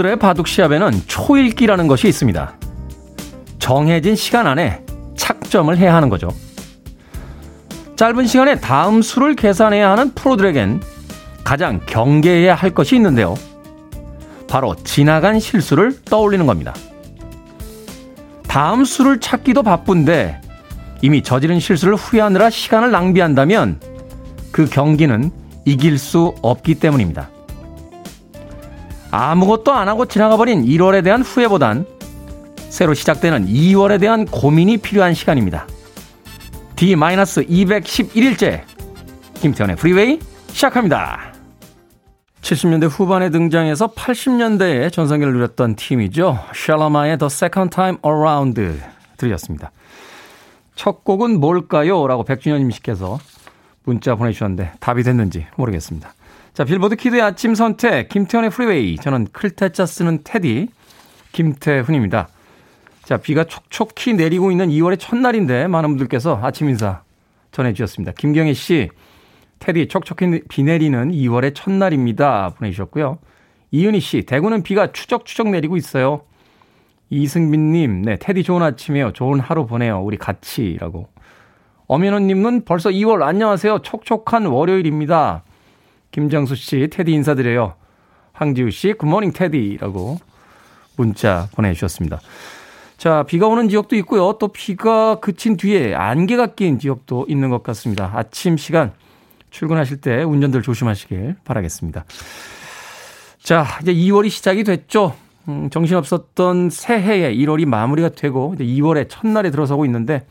프로들의 바둑 시합에는 초읽기라는 것이 있습니다. 정해진 시간 안에 착점을 해야 하는 거죠. 짧은 시간에 다음 수를 계산해야 하는 프로들에겐 가장 경계해야 할 것이 있는데요. 바로 지나간 실수를 떠올리는 겁니다. 다음 수를 찾기도 바쁜데 이미 저지른 실수를 후회하느라 시간을 낭비한다면 그 경기는 이길 수 없기 때문입니다. 아무것도 안 하고 지나가 버린 1월에 대한 후회보단 새로 시작되는 2월에 대한 고민이 필요한 시간입니다. D-211일째 김태현의 프리웨이 시작합니다. 70년대 후반에 등장해서 80년대에 전성기를 누렸던 팀이죠. 샬라마의 The Second Time Around 들으셨습니다. 첫 곡은 뭘까요? 라고 백준현님께서 문자 보내주셨는데 답이 됐는지 모르겠습니다. 자, 빌보드 키드의 아침 선택, 김태훈의 프리웨이. 저는 클 태 자 쓰는 테디, 김태훈입니다. 자, 비가 촉촉히 내리고 있는 2월의 첫날인데 많은 분들께서 아침 인사 전해주셨습니다. 김경혜 씨, 테디 촉촉히 비 내리는 2월의 첫날입니다. 보내주셨고요. 이은희 씨, 대구는 비가 추적추적 내리고 있어요. 이승민님, 네, 테디 좋은 아침이에요. 좋은 하루 보내요. 우리 같이 라고. 엄연호님은 벌써 2월 안녕하세요. 촉촉한 월요일입니다. 김정수 씨, 테디 인사드려요. 황지우 씨, 굿모닝 테디라고 문자 보내주셨습니다. 자, 비가 오는 지역도 있고요. 또 비가 그친 뒤에 안개가 낀 지역도 있는 것 같습니다. 아침 시간 출근하실 때 운전들 조심하시길 바라겠습니다. 자, 이제 2월이 시작이 됐죠. 음, 정신없었던 새해의 1월이 마무리가 되고 이제 2월의 첫날에 들어서고 있는데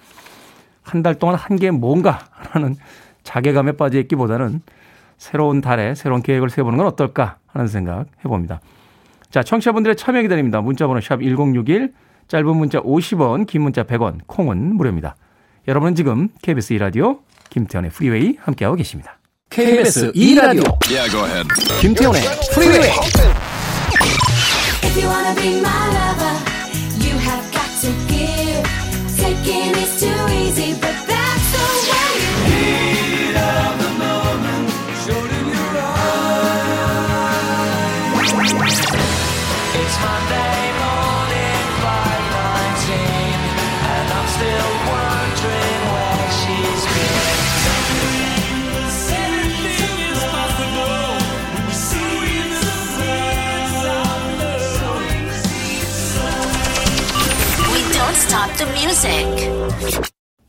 한 달 동안 한게 뭔가라는 자괴감에 빠져 있기보다는 새로운 달에 새로운 계획을 세워보는 건 어떨까 하는 생각 해봅니다. 자, 청취자분들의 참여 기다립니다. 문자번호 샵 1061, 짧은 문자 50원, 긴 문자 100원, 콩은 무료입니다. 여러분은 지금 KBS 2라디오 김태훈의 프리웨이 함께하고 계십니다. KBS 2라디오 yeah, 김태현의 프리웨이 If you wanna be my lover, you have got to give. Taking is too easy, but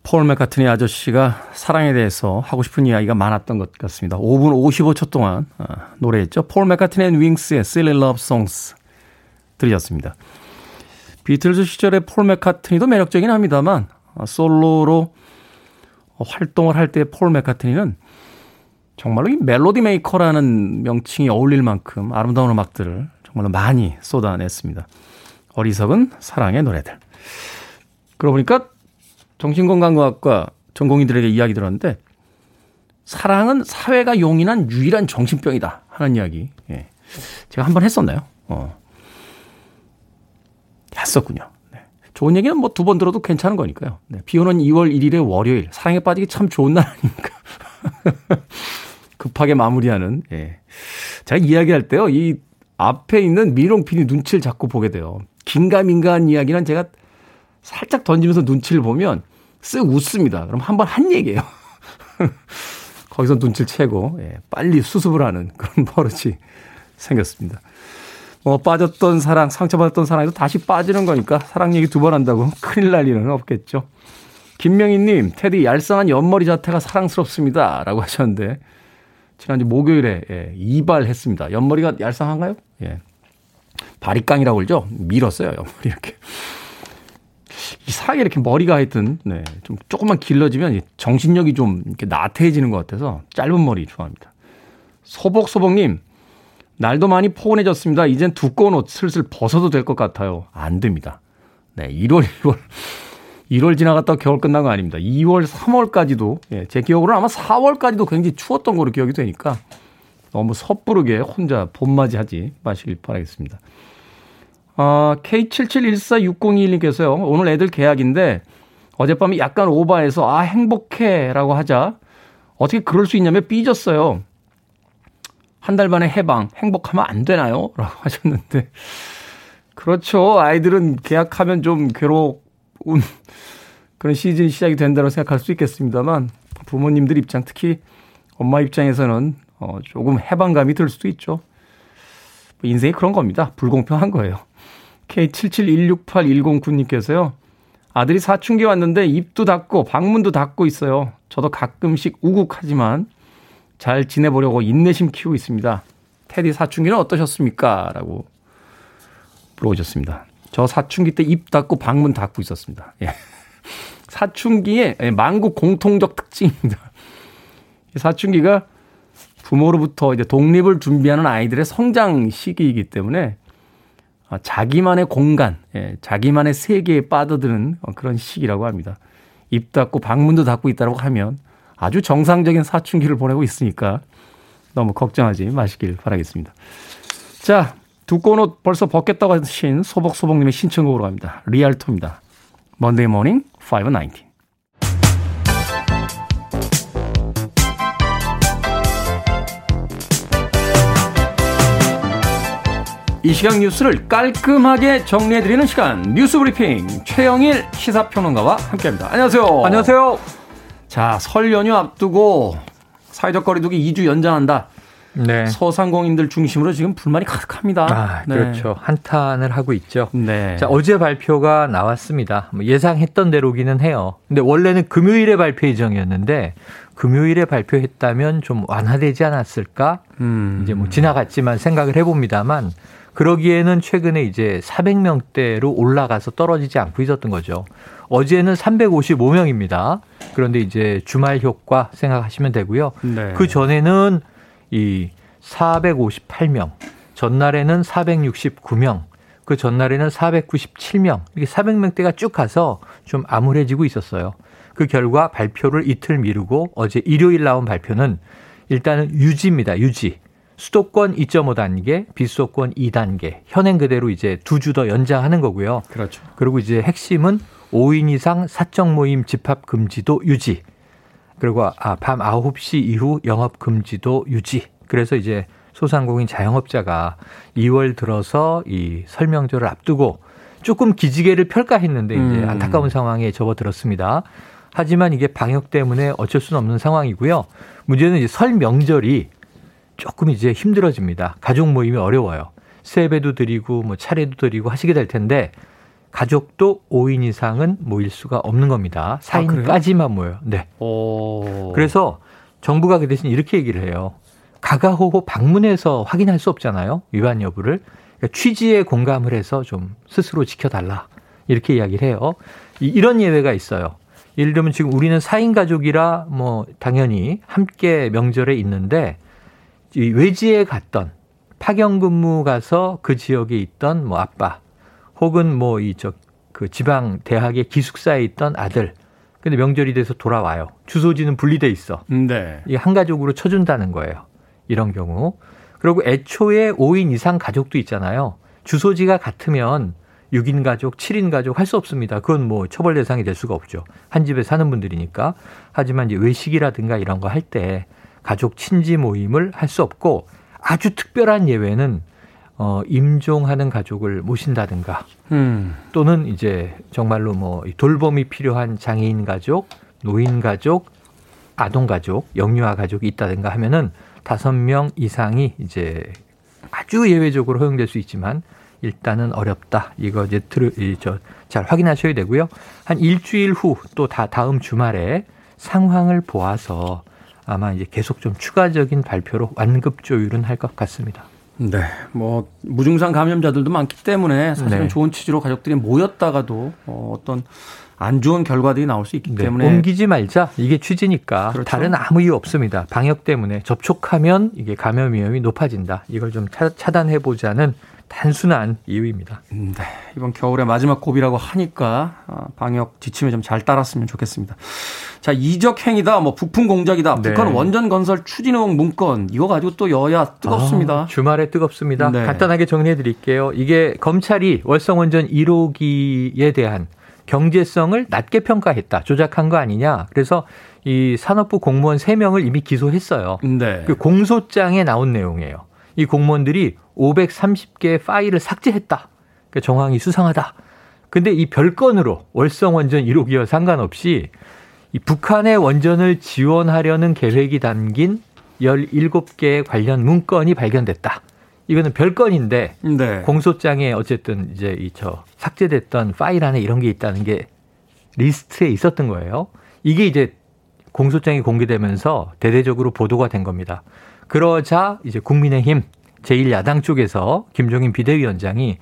폴 맥카트니 아저씨가 사랑에 대해서 하고 싶은 이야기가 많았던 것 같습니다. 5분 55초 동안 어, 노래했죠. 폴 맥카트니 앤 윙스의 Silly Love Songs 들으셨습니다. 비틀즈 시절의 폴 맥카트니도 매력적이긴 합니다만 어, 솔로로 활동을 할 때 폴 맥카트니는 정말로 이 멜로디 메이커라는 명칭이 어울릴 만큼 아름다운 음악들을 정말로 많이 쏟아냈습니다. 어리석은 사랑의 노래들. 그러고 보니까 정신건강의학과 전공의들에게 이야기 들었는데 사랑은 사회가 용인한 유일한 정신병이다 하는 이야기. 예. 제가 한 번 했었나요? 어. 했었군요. 네. 좋은 얘기는 뭐 두 번 들어도 괜찮은 거니까요. 네. 비 오는 2월 1일의 월요일. 사랑에 빠지기 참 좋은 날 아닙니까? 급하게 마무리하는, 예. 제가 이야기할 때요, 이 앞에 있는 미롱 PD 눈치를 자꾸 보게 돼요. 긴가민가한 이야기는 제가 살짝 던지면서 눈치를 보면 쓱 웃습니다. 그럼 한 번 한 얘기예요. 거기서 눈치를 채고 예, 빨리 수습을 하는 그런 버릇이 생겼습니다. 뭐 빠졌던 사랑, 상처받았던 사랑에도 다시 빠지는 거니까 사랑 얘기 두 번 한다고 큰일 날 일은 없겠죠. 김명희님, 테디 얄쌍한 옆머리 자태가 사랑스럽습니다. 라고 하셨는데, 지난주 목요일에, 예, 이발했습니다. 옆머리가 얄쌍한가요? 예. 바리깡이라고 그러죠? 밀었어요, 옆머리 이렇게. 이사이에 이렇게 머리가 하여튼, 네, 좀 조금만 길러지면 정신력이 좀 이렇게 나태해지는 것 같아서 짧은 머리 좋아합니다. 소복소복님, 날도 많이 포근해졌습니다. 이젠 두꺼운 옷 슬슬 벗어도 될 것 같아요. 안 됩니다. 네, 1월, 1월. 1월 지나갔다 겨울 끝난 거 아닙니다. 2월, 3월까지도, 예, 제 기억으로는 아마 4월까지도 굉장히 추웠던 거로 기억이 되니까 너무 섣부르게 혼자 봄맞이 하지 마시길 바라겠습니다. 어, K77146021님께서요. 오늘 애들 계약인데 어젯밤에 약간 오바해서 아 행복해 라고 하자 어떻게 그럴 수 있냐며 삐졌어요. 한달 반의 해방, 행복하면 안 되나요? 라고 하셨는데. 그렇죠. 아이들은 계약하면 좀 괴로운 그런 시즌 시작이 된다고 생각할 수 있겠습니다만 부모님들 입장, 특히 엄마 입장에서는 어, 조금 해방감이 들 수도 있죠. 뭐 인생이 그런 겁니다. 불공평한 거예요. K77168109님께서요. 아들이 사춘기 왔는데 입도 닫고 방문도 닫고 있어요. 저도 가끔씩 우국하지만 잘 지내보려고 인내심 키우고 있습니다. 테디 사춘기는 어떠셨습니까? 라고 물어보셨습니다. 저 사춘기 때 입 닫고 방문 닫고 있었습니다. 예. 사춘기의 만국 공통적 특징입니다. 사춘기가 부모로부터 이제 독립을 준비하는 아이들의 성장 시기이기 때문에 아, 자기만의 공간, 예, 자기만의 세계에 빠져드는 그런 시기라고 합니다. 입 닫고 방문도 닫고 있다고 하면 아주 정상적인 사춘기를 보내고 있으니까 너무 걱정하지 마시길 바라겠습니다. 자, 두꺼운 옷 벌써 벗겠다고 하신 소복소복님의 신청곡으로 갑니다. 리알토입니다. Monday Morning 519. 이 시각 뉴스를 깔끔하게 정리해드리는 시간 뉴스 브리핑 최영일 시사평론가와 함께합니다. 안녕하세요. 안녕하세요. 자, 설 연휴 앞두고 사회적 거리두기 2주 연장한다. 네. 소상공인들 중심으로 지금 불만이 가득합니다. 아, 네. 그렇죠. 한탄을 하고 있죠. 네. 자, 어제 발표가 나왔습니다. 뭐 예상했던 대로기는 해요. 근데 원래는 금요일에 발표 예정이었는데 금요일에 발표했다면 좀 완화되지 않았을까? 음. 이제 뭐 지나갔지만 생각을 해봅니다만 그러기에는 최근에 이제 400명대로 올라가서 떨어지지 않고 있었던 거죠. 어제는 355명입니다. 그런데 이제 주말 효과 생각하시면 되고요. 네. 그 전에는 이 458명, 전날에는 469명, 그 전날에는 497명, 이렇게 400명대가 쭉 가서 좀 암울해지고 있었어요. 그 결과 발표를 이틀 미루고 어제 일요일 나온 발표는 일단은 유지입니다. 유지. 수도권 2.5단계, 비수도권 2단계, 현행 그대로 이제 두 주 더 연장하는 거고요. 그렇죠. 그리고 이제 핵심은 5인 이상 사적 모임 집합 금지도 유지. 그리고 아, 밤 9시 이후 영업 금지도 유지. 그래서 이제 소상공인 자영업자가 2월 들어서 이 설명절을 앞두고 조금 기지개를 펼까 했는데 이제 음. 안타까운 상황에 접어들었습니다. 하지만 이게 방역 때문에 어쩔 수는 없는 상황이고요. 문제는 이제 설 명절이 조금 이제 힘들어집니다. 가족 모임이 어려워요. 세배도 드리고 뭐 차례도 드리고 하시게 될 텐데 가족도 5인 이상은 모일 수가 없는 겁니다. 4인까지만 아, 모여요. 네. 오. 그래서 정부가 그 대신 이렇게 얘기를 해요. 가가호호 방문해서 확인할 수 없잖아요. 위반 여부를. 그러니까 취지에 공감을 해서 좀 스스로 지켜달라. 이렇게 이야기를 해요. 이런 예외가 있어요. 예를 들면 지금 우리는 4인 가족이라 뭐 당연히 함께 명절에 있는데 외지에 갔던 파견 근무 가서 그 지역에 있던 뭐 아빠 혹은 뭐 이 저 그 지방 대학의 기숙사에 있던 아들 근데 명절이 돼서 돌아와요. 주소지는 분리돼 있어. 네. 이 한 가족으로 쳐준다는 거예요. 이런 경우. 그리고 애초에 5인 이상 가족도 있잖아요. 주소지가 같으면 6인 가족, 7인 가족 할 수 없습니다. 그건 뭐 처벌 대상이 될 수가 없죠. 한 집에 사는 분들이니까. 하지만 이제 외식이라든가 이런 거 할 때 가족 친지 모임을 할 수 없고 아주 특별한 예외는 어, 임종하는 가족을 모신다든가 음. 또는 이제 정말로 뭐 돌봄이 필요한 장애인 가족, 노인 가족, 아동 가족, 영유아 가족이 있다든가 하면은 다섯 명 이상이 이제 아주 예외적으로 허용될 수 있지만 일단은 어렵다. 이거 이제 들, 저 잘 확인하셔야 되고요. 한 일주일 후 또 다 다음 주말에 상황을 보아서 아마 이제 계속 좀 추가적인 발표로 완급 조율은 할 것 같습니다. 네. 뭐 무증상 감염자들도 많기 때문에 사실은 네. 좋은 취지로 가족들이 모였다가도 어, 어떤 안 좋은 결과들이 나올 수 있기 네. 때문에 옮기지 말자 이게 취지니까 그렇죠. 다른 아무 이유 없습니다. 방역 때문에 접촉하면 이게 감염 위험이 높아진다. 이걸 좀 차단해 보자는 단순한 이유입니다. 네. 이번 겨울의 마지막 고비라고 하니까 어, 방역 지침에 좀 잘 따랐으면 좋겠습니다. 자, 이적 행위다, 뭐 부품 공작이다, 네. 북한 원전 건설 추진 의혹 문건 이거 가지고 또 여야 뜨겁습니다. 아, 주말에 뜨겁습니다. 네. 간단하게 정리해 드릴게요. 이게 검찰이 월성 원전 1호기에 대한 경제성을 낮게 평가했다. 조작한 거 아니냐. 그래서 이 산업부 공무원 3명을 이미 기소했어요. 네. 그 공소장에 나온 내용이에요. 이 공무원들이 530개의 파일을 삭제했다. 그러니까 정황이 수상하다. 근데 이 별건으로 월성 원전 1호기와 상관없이 이 북한의 원전을 지원하려는 계획이 담긴 17개의 관련 문건이 발견됐다. 이거는 별건인데 네. 공소장에 어쨌든 이제 이 저 삭제됐던 파일 안에 이런 게 있다는 게 리스트에 있었던 거예요. 이게 이제 공소장이 공개되면서 대대적으로 보도가 된 겁니다. 그러자 이제 국민의힘 제1야당 쪽에서 김종인 비대위원장이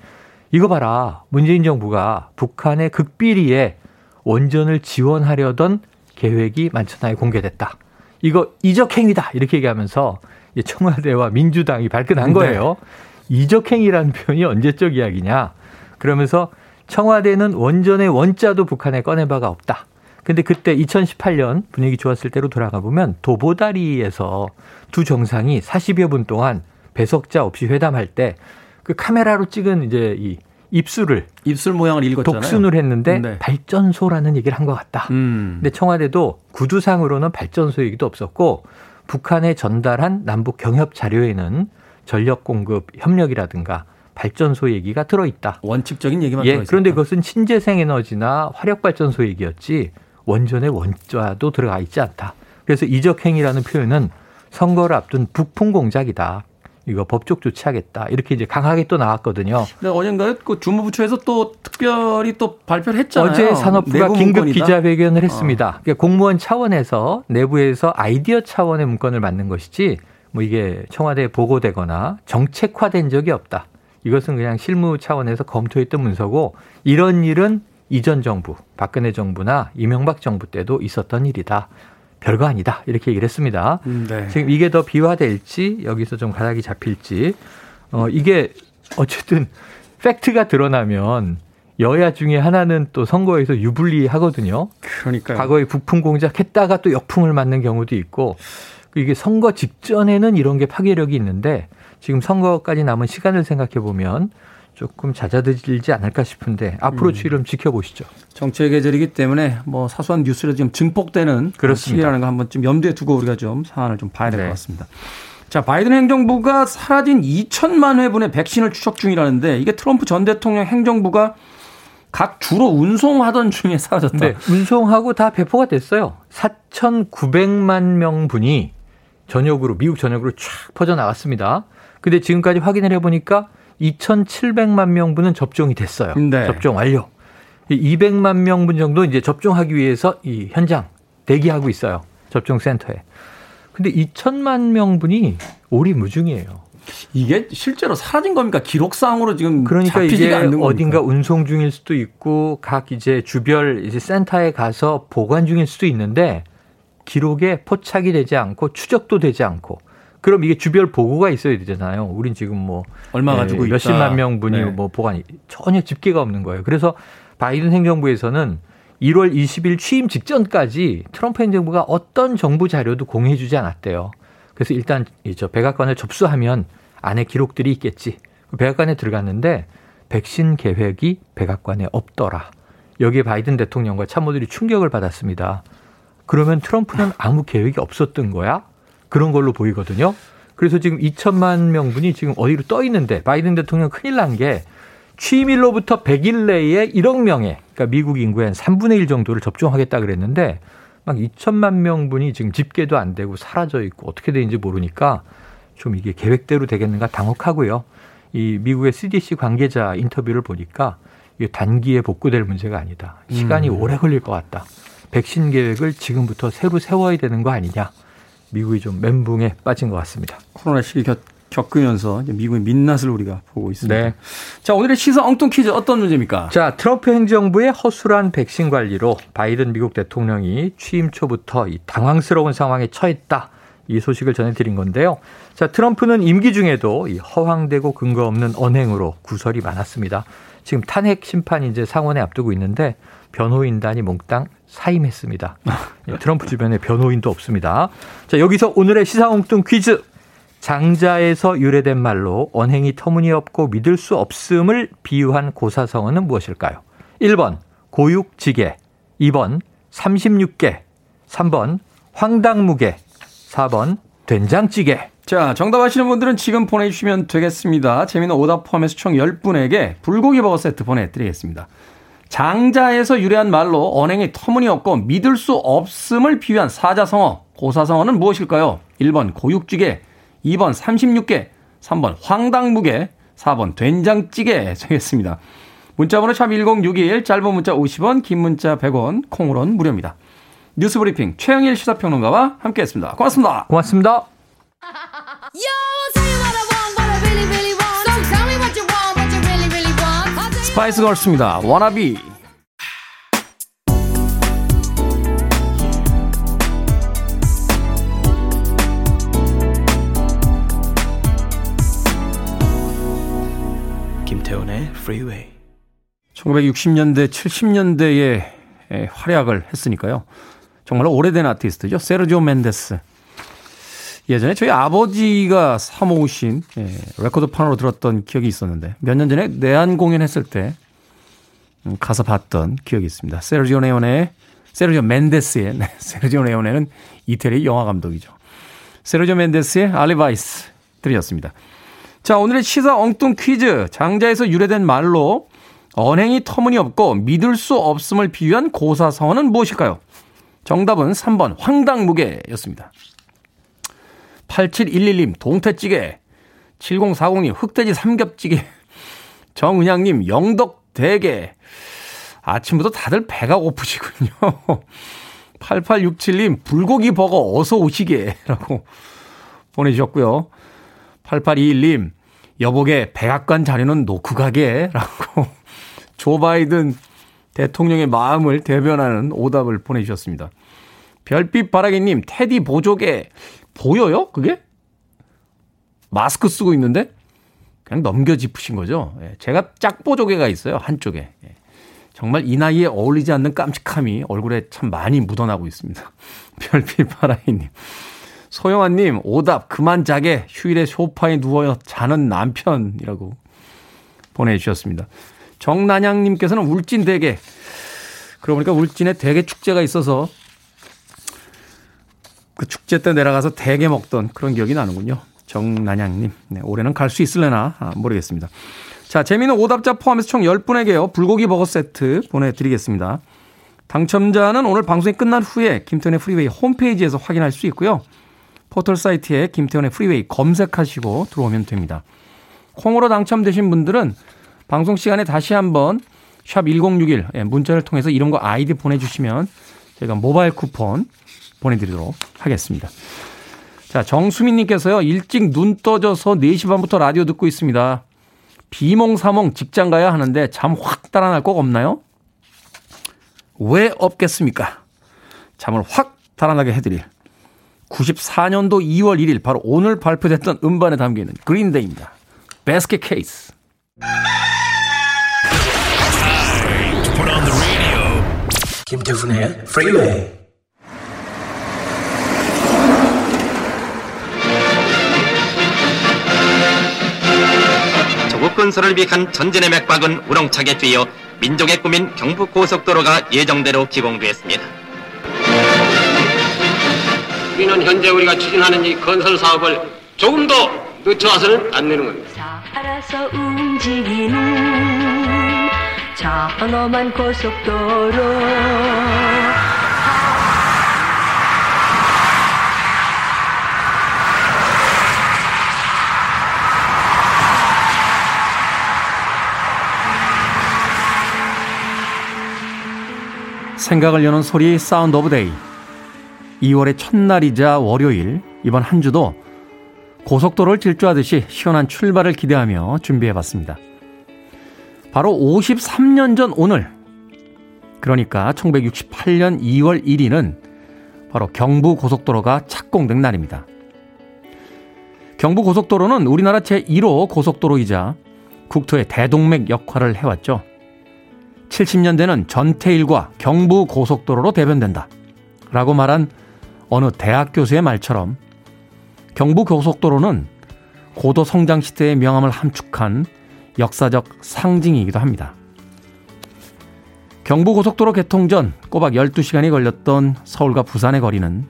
이거 봐라. 문재인 정부가 북한의 극비리에 원전을 지원하려던 계획이 만천하에 공개됐다. 이거 이적행위다. 이렇게 얘기하면서 청와대와 민주당이 발끈한 네. 거예요. 네. 이적행위라는 표현이 언제적 이야기냐. 그러면서 청와대는 원전의 원자도 북한에 꺼내바가 없다. 근데 그때 2018년 분위기 좋았을 때로 돌아가 보면 도보다리에서 두 정상이 40여 분 동안 배석자 없이 회담할 때 그 카메라로 찍은 이제 이 입술을 입술 모양을 읽었잖아요. 독순을 했는데 네. 발전소라는 얘기를 한 것 같다. 음. 근데 청와대도 구두상으로는 발전소 얘기도 없었고 북한에 전달한 남북 경협 자료에는 전력 공급 협력이라든가 발전소 얘기가 들어있다. 원칙적인 얘기만 예, 들어있다. 그런데 그것은 신재생 에너지나 화력 발전소 얘기였지 원전의 원자도 들어가 있지 않다. 그래서 이적행위라는 표현은 선거를 앞둔 북풍 공작이다. 이거 법적 조치하겠다. 이렇게 이제 강하게 또 나왔거든요. 네, 어젠가요? 그 주무부처에서 또 특별히 또 발표를 했잖아요. 어제 산업부가 긴급 문건이다. 기자회견을 했습니다. 어. 그러니까 공무원 차원에서 내부에서 아이디어 차원의 문건을 만든 것이지 뭐 이게 청와대에 보고되거나 정책화된 적이 없다. 이것은 그냥 실무 차원에서 검토했던 문서고 이런 일은 이전 정부, 박근혜 정부나 이명박 정부 때도 있었던 일이다. 별거 아니다. 이렇게 얘기를 했습니다. 음, 네. 지금 이게 더 비화될지 여기서 좀 가닥이 잡힐지 어 이게 어쨌든 팩트가 드러나면 여야 중에 하나는 또 선거에서 유불리하거든요. 그러니까 과거에 북풍 공작했다가 또 역풍을 맞는 경우도 있고 이게 선거 직전에는 이런 게 파괴력이 있는데 지금 선거까지 남은 시간을 생각해 보면 조금 잦아들지 않을까 싶은데 앞으로 음. 추이를 지켜보시죠. 정치의 계절이기 때문에 뭐 사소한 뉴스를 좀 증폭되는 그렇습니다. 거 한번 좀 염두에 두고 우리가 좀 상황을 좀 봐야 될것 네. 같습니다. 자, 바이든 행정부가 사라진 2천만 회분의 백신을 추적 중이라는데 이게 트럼프 전 대통령 행정부가 각 주로 운송하던 중에 사라졌다. 네, 운송하고 다 배포가 됐어요. 4,900만 명분이 전역으로 미국 전역으로 쫙 퍼져 나갔습니다. 근데 지금까지 확인을 해 보니까 2,700만 명분은 접종이 됐어요. 네. 접종 완료. 200만 명분 정도 이제 접종하기 위해서 이 현장 대기하고 있어요. 접종 센터에. 근데 2천만 명분이 오리무중이에요. 이게 실제로 사라진 겁니까? 기록상으로 지금 그러니까 이게 어딘가 운송 중일 수도 있고 각 이제 주별 이제 센터에 가서 보관 중일 수도 있는데 기록에 포착이 되지 않고 추적도 되지 않고 그럼 이게 주별 보고가 있어야 되잖아요. 우린 지금 뭐 얼마 가지고 네, 몇십만 명분이 네. 뭐 보관이 전혀 집계가 없는 거예요. 그래서 바이든 행정부에서는 1월 20일 취임 직전까지 트럼프 행정부가 어떤 정부 자료도 공유해 주지 않았대요. 그래서 일단 이저 백악관을 접수하면 안에 기록들이 있겠지. 그 백악관에 들어갔는데 백신 계획이 백악관에 없더라. 여기에 바이든 대통령과 참모들이 충격을 받았습니다. 그러면 트럼프는 아무 계획이 없었던 거야? 그런 걸로 보이거든요. 그래서 지금 2천만 명분이 지금 어디로 떠 있는데 바이든 대통령 큰일 난 게 취임일로부터 100일 내에 1억 명의 그러니까 미국 인구의 한 3분의 1 정도를 접종하겠다 그랬는데 막 2천만 명분이 지금 집계도 안 되고 사라져 있고 어떻게 되는지 모르니까 좀 이게 계획대로 되겠는가 당혹하고요. 이 미국의 CDC 관계자 인터뷰를 보니까 이게 단기에 복구될 문제가 아니다. 시간이 음. 오래 걸릴 것 같다. 백신 계획을 지금부터 새로 세워야 되는 거 아니냐. 미국이 좀 멘붕에 빠진 것 같습니다. 코로나 시기 겪, 겪으면서 미국의 민낯을 우리가 보고 있습니다. 네. 자, 오늘의 시사 엉뚱 퀴즈 어떤 문제입니까? 자, 트럼프 행정부의 허술한 백신 관리로 바이든 미국 대통령이 취임 초부터 이 당황스러운 상황에 처했다. 이 소식을 전해드린 건데요. 자, 트럼프는 임기 중에도 이 허황되고 근거 없는 언행으로 구설이 많았습니다. 지금 탄핵 심판이 이제 상원에 앞두고 있는데 변호인단이 몽땅 사임했습니다. 예, 트럼프 주변에 변호인도 없습니다. 자, 여기서 오늘의 시사홍뚱 퀴즈. 장자에서 유래된 말로 언행이 터무니없고 믿을 수 없음을 비유한 고사성어는 무엇일까요? 1번 고육지게, 2번 36개, 3번 황당무게, 4번 된장찌개. 자, 정답 아시는 분들은 지금 보내주시면 되겠습니다. 재미는 오답 포함해서 총 10분에게 불고기 버거 세트 보내드리겠습니다. 장자에서 유래한 말로 언행이 터무니없고 믿을 수 없음을 비유한 사자성어, 고사성어는 무엇일까요? 1번 고육찌개, 2번 36개, 3번 황당무게, 4번 된장찌개 정했습니다. 문자번호 샵 1061, 짧은 문자 50원, 긴 문자 100원, 콩으로는 무료입니다. 뉴스브리핑 최영일 시사평론가와 함께했습니다. 고맙습니다. 고맙습니다. 스파이스 걸스입니다. 워너비. 김태훈의 프리웨이 1960년대, 70년대에 활약을 했으니까요. 정말 오래된 아티스트죠. 세르지오 멘데스. 예전에 저희 아버지가 사모으신 예, 레코드판으로 들었던 기억이 있었는데 몇 년 전에 내한 공연했을 때 음, 가서 봤던 기억이 있습니다. 세르지오 레오네의 세르지오 멘데스의 네, 세르지오 레오네는 이태리 영화 감독이죠. 세르지오 멘데스의 Alibis 들으셨습니다. 자, 오늘의 시사 엉뚱 퀴즈. 장자에서 유래된 말로 언행이 터무니없고 믿을 수 없음을 비유한 고사성어는 무엇일까요? 정답은 3번 황당무게였습니다. 8711님 동태찌개 7040님 흑돼지 삼겹찌개 정은양님 영덕대게 아침부터 다들 배가 고프시군요. 8867님 불고기 버거 어서 오시게 라고 보내주셨고요. 8821님 여보게 백악관 자리는 놓고 가게 라고 조 바이든 대통령의 마음을 대변하는 오답을 보내주셨습니다. 별빛 바라기님, 테디 보조개, 보여요? 그게? 마스크 쓰고 있는데? 그냥 넘겨 짚으신 거죠. 예, 제가 짝보조개가 있어요. 한쪽에. 예, 정말 이 나이에 어울리지 않는 깜찍함이 얼굴에 참 많이 묻어나고 있습니다. 별빛 바라기님. 소영아님, 오답, 그만 자게, 휴일에 소파에 누워 자는 남편이라고 보내주셨습니다. 정난양님께서는 울진 대게. 그러고 보니까 울진에 대게 축제가 있어서 그 축제 때 내려가서 대게 먹던 그런 기억이 나는군요. 정난양님. 네, 올해는 갈 수 있을래나 아, 모르겠습니다. 자, 재미는 오답자 포함해서 총 10분에게요. 불고기 버거 세트 보내드리겠습니다. 당첨자는 오늘 방송이 끝난 후에 김태훈의 프리웨이 홈페이지에서 확인할 수 있고요. 포털 사이트에 김태훈의 프리웨이 검색하시고 들어오면 됩니다. 콩으로 당첨되신 분들은 방송 시간에 다시 한번 샵 1061 예, 문자를 통해서 이런 거 아이디 보내주시면 제가 모바일 쿠폰 보내드리도록 하겠습니다. 자, 정수민님께서요, 일찍 눈 떠져서 4시 반부터 라디오 듣고 있습니다. 비몽사몽 직장 가야 하는데 잠 확 달아날 거 없나요? 왜 없겠습니까? 잠을 확 달아나게 해드릴 94년도 2월 1일 바로 오늘 발표됐던 음반에 담기는 그린데이입니다. Basket Case. 김태훈의 프리웨이 건설을 위한 전진의 맥박은 우렁차게 뛰어 민족의 꿈인 경부고속도로가 예정대로 기공되었습니다. 우리는 현재 우리가 추진하는 이 건설 사업을 조금 더 늦춰서는 안 되는 겁니다. 알아서 움직이는 전엄한 고속도로 생각을 여는 소리 Sound of Day 2월의 첫날이자 월요일 이번 한 주도 고속도로를 질주하듯이 시원한 출발을 기대하며 준비해 봤습니다. 바로 53년 전 오늘 그러니까 1968년 2월 1일은 바로 경부 고속도로가 착공된 날입니다. 경부 고속도로는 우리나라 제1호 고속도로이자 국토의 대동맥 역할을 해왔죠. 70년대는 전태일과 경부 고속도로로 대변된다. 라고 말한 어느 대학 교수의 말처럼 경부 고속도로는 고도 성장 시대의 명암을 함축한 역사적 상징이기도 합니다. 경부 고속도로 개통 전 꼬박 12시간이 걸렸던 서울과 부산의 거리는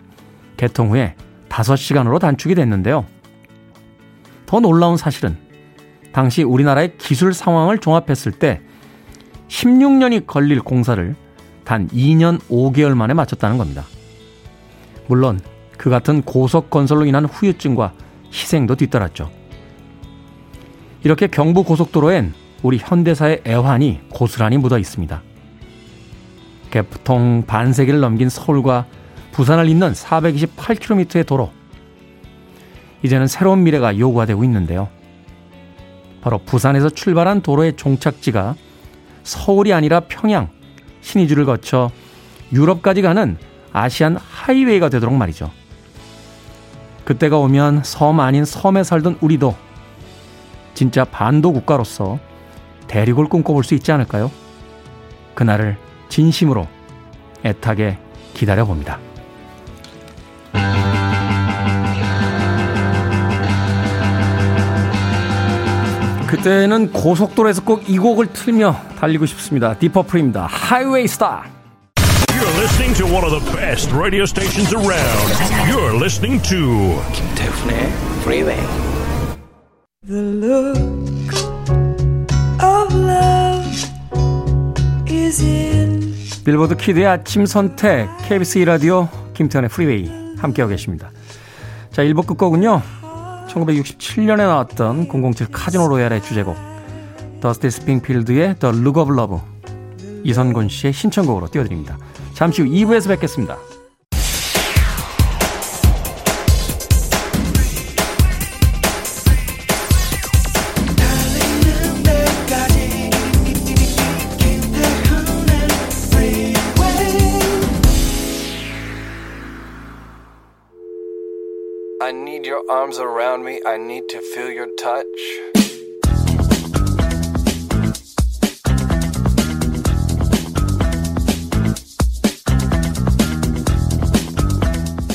개통 후에 5시간으로 단축이 됐는데요. 더 놀라운 사실은 당시 우리나라의 기술 상황을 종합했을 때 16년이 걸릴 공사를 단 2년 5개월 만에 마쳤다는 겁니다. 물론 그 같은 고속 건설로 인한 후유증과 희생도 뒤따랐죠. 이렇게 경부 고속도로엔 우리 현대사의 애환이 고스란히 묻어 있습니다. 개통 반세기를 넘긴 서울과 부산을 잇는 428km의 도로. 이제는 새로운 미래가 요구가 되고 있는데요. 바로 부산에서 출발한 도로의 종착지가 서울이 아니라 평양, 신의주를 거쳐 유럽까지 가는 아시안 하이웨이가 되도록 말이죠. 그때가 오면 섬 아닌 섬에 살던 우리도 진짜 반도 국가로서 대륙을 꿈꿔볼 수 있지 않을까요? 그날을 진심으로 애타게 기다려봅니다. 그때는 고속도로에서 꼭 이 곡을 틀며 달리고 싶습니다. 디퍼플입니다. 하이웨이 스타. You're listening to one of the best radio stations around. You're listening to 김태훈의 Freeway. The look of love is in 빌보드 kid의 아침 선택 KBS 2 라디오 김태훈의 프리웨이 함께하고 계십니다. 자 1부 끝곡은요. 1967년에 나왔던 007 카지노 로얄의 주제곡 더스티 스프링필드의 The Look of Love 이선곤 씨의 신청곡으로 띄워드립니다. 잠시 후 2부에서 뵙겠습니다. Arms around me. I need to feel your touch.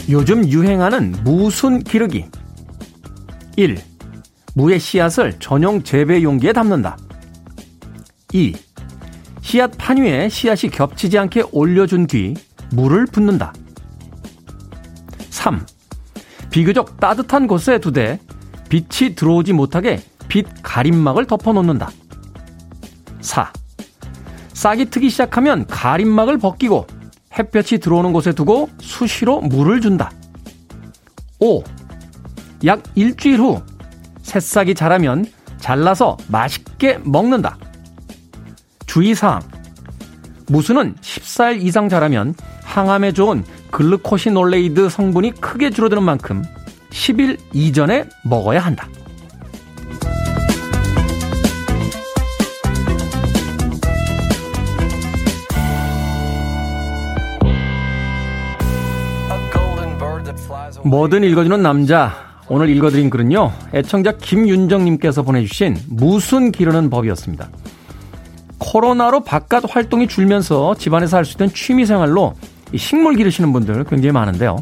요즘 유행하는 무순 기르기 1. 무의 씨앗을 전용 재배 용기에 담는다. 2. 씨앗 판 위에 씨앗이 겹치지 않게 올려준 뒤 물을 붓는다. 3. 비교적 따뜻한 곳에 두되 빛이 들어오지 못하게 빛 가림막을 덮어놓는다. 4. 싹이 트기 시작하면 가림막을 벗기고 햇볕이 들어오는 곳에 두고 수시로 물을 준다. 5. 약 일주일 후 새싹이 자라면 잘라서 맛있게 먹는다. 주의사항. 무수는 14일 이상 자라면 항암에 좋은 글루코시놀레이드 성분이 크게 줄어드는 만큼 10일 이전에 먹어야 한다. 뭐든 읽어주는 남자. 오늘 읽어드린 글은요. 애청자 김윤정님께서 보내주신 무슨 기르는 법이었습니다. 코로나로 바깥 활동이 줄면서 집안에서 할 수 있는 취미 생활로 이 식물 기르시는 분들 굉장히 많은데요.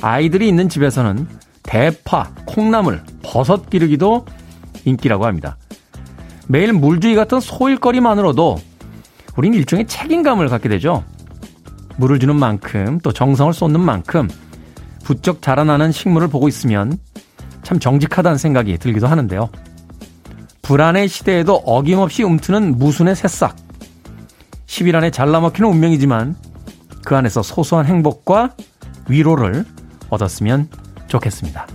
아이들이 있는 집에서는 대파, 콩나물, 버섯 기르기도 인기라고 합니다. 매일 물주기 같은 소일거리만으로도 우린 일종의 책임감을 갖게 되죠. 물을 주는 만큼 또 정성을 쏟는 만큼 부쩍 자라나는 식물을 보고 있으면 참 정직하다는 생각이 들기도 하는데요. 불안의 시대에도 어김없이 움트는 무순의 새싹. 10일 안에 잘라먹히는 운명이지만 그 안에서 소소한 행복과 위로를 얻었으면 좋겠습니다.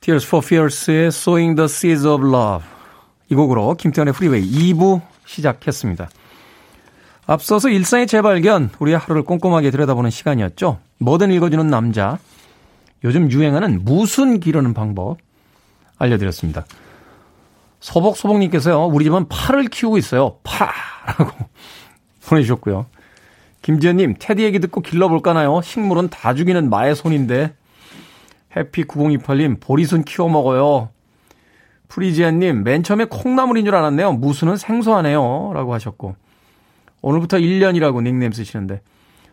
Tears for Fears의 Sowing the Seeds of Love 이 곡으로 김태현의 프리웨이 2부 시작했습니다. 앞서서 일상의 재발견, 우리의 하루를 꼼꼼하게 들여다보는 시간이었죠. 뭐든 읽어주는 남자. 요즘 유행하는 무슨 기르는 방법 알려드렸습니다. 소복소복님께서요, 우리 집은 파를 키우고 있어요. 파라고 보내주셨고요. 김지현님, 테디 얘기 듣고 길러볼까나요? 식물은 다 죽이는 마의 손인데. 해피9028님, 보리순 키워 먹어요. 프리지안님, 맨 처음에 콩나물인 줄 알았네요. 무수는 생소하네요. 라고 하셨고. 오늘부터 1년이라고 닉네임 쓰시는데.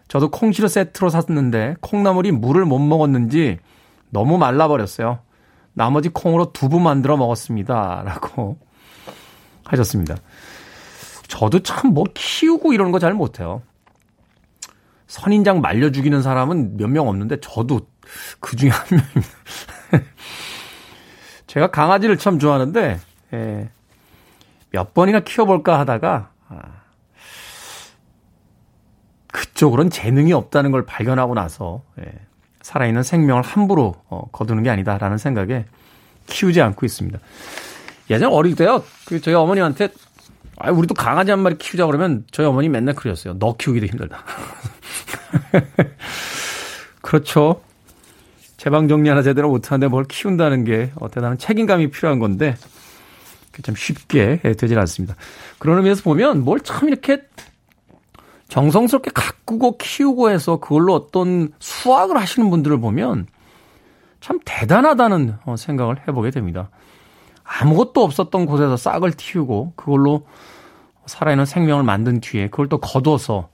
저도 콩시루 세트로 샀는데 콩나물이 물을 못 먹었는지 너무 말라버렸어요. 나머지 콩으로 두부 만들어 먹었습니다. 라고 하셨습니다. 저도 참 뭐 키우고 이런 거잘 못해요. 선인장 말려 죽이는 사람은 몇 명 없는데 저도 그 중에 한 명입니다. 제가 강아지를 참 좋아하는데 예, 몇 번이나 키워볼까 하다가 아, 그쪽으로는 재능이 없다는 걸 발견하고 나서 예, 살아있는 생명을 함부로 어, 거두는 게 아니다라는 생각에 키우지 않고 있습니다. 예전 어릴 때요, 그 저희 어머니한테 아, 우리도 강아지 한 마리 키우자 그러면 저희 어머니 맨날 그랬어요. 너 키우기도 힘들다. 그렇죠. 제방 정리 하나 제대로 못하는데 뭘 키운다는 게 어, 대단한 책임감이 필요한 건데 참 쉽게 되질 않습니다. 그런 의미에서 보면 뭘 참 이렇게 정성스럽게 가꾸고 키우고 해서 그걸로 어떤 수확을 하시는 분들을 보면 참 대단하다는 어, 생각을 해보게 됩니다. 아무것도 없었던 곳에서 싹을 틔우고 그걸로 살아있는 생명을 만든 뒤에 그걸 또 거둬서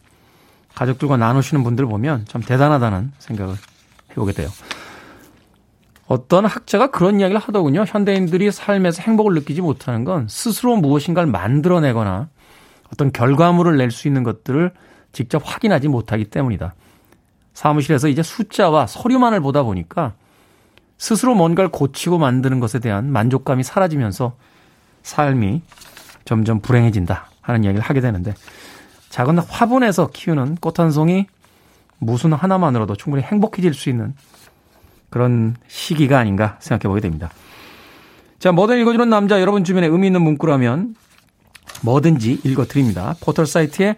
가족들과 나누시는 분들 보면 참 대단하다는 생각을 해보게 돼요. 어떤 학자가 그런 이야기를 하더군요. 현대인들이 삶에서 행복을 느끼지 못하는 건 스스로 무엇인가를 만들어내거나 어떤 결과물을 낼 수 있는 것들을 직접 확인하지 못하기 때문이다. 사무실에서 이제 숫자와 서류만을 보다 보니까 스스로 뭔가를 고치고 만드는 것에 대한 만족감이 사라지면서 삶이 점점 불행해진다 하는 이야기를 하게 되는데 작은 화분에서 키우는 꽃 한 송이 무슨 하나만으로도 충분히 행복해질 수 있는 그런 시기가 아닌가 생각해 보게 됩니다. 자, 뭐든 읽어주는 남자 여러분 주변에 의미 있는 문구라면 뭐든지 읽어드립니다. 포털 사이트에